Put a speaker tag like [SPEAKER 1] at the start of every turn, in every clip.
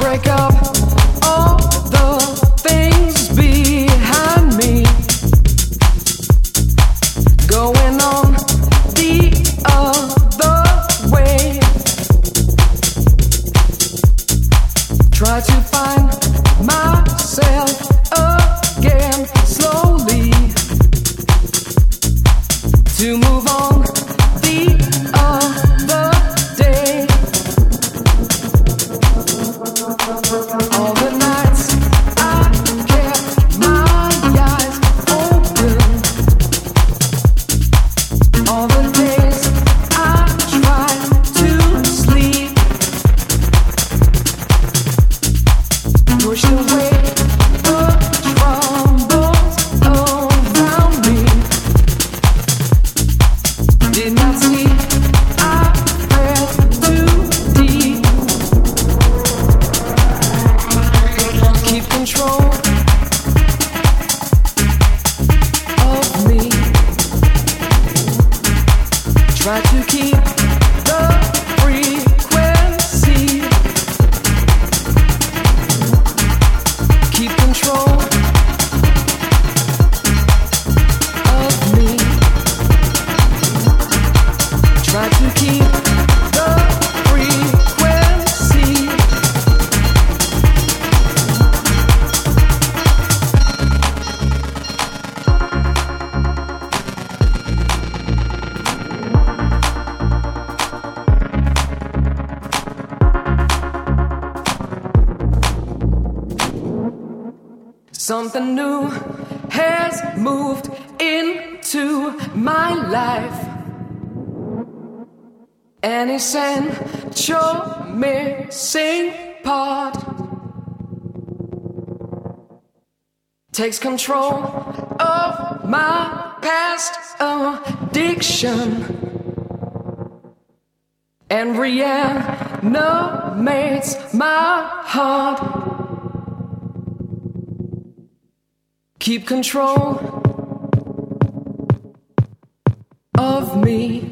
[SPEAKER 1] Break up all the things takes control of my past addiction and reanimates my heart. Keep control of me.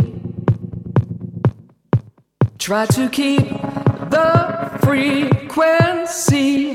[SPEAKER 1] Try to keep the frequency.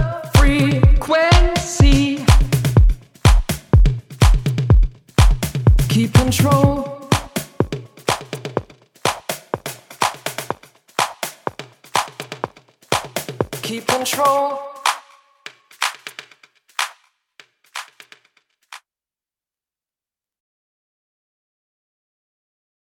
[SPEAKER 1] control. Keep control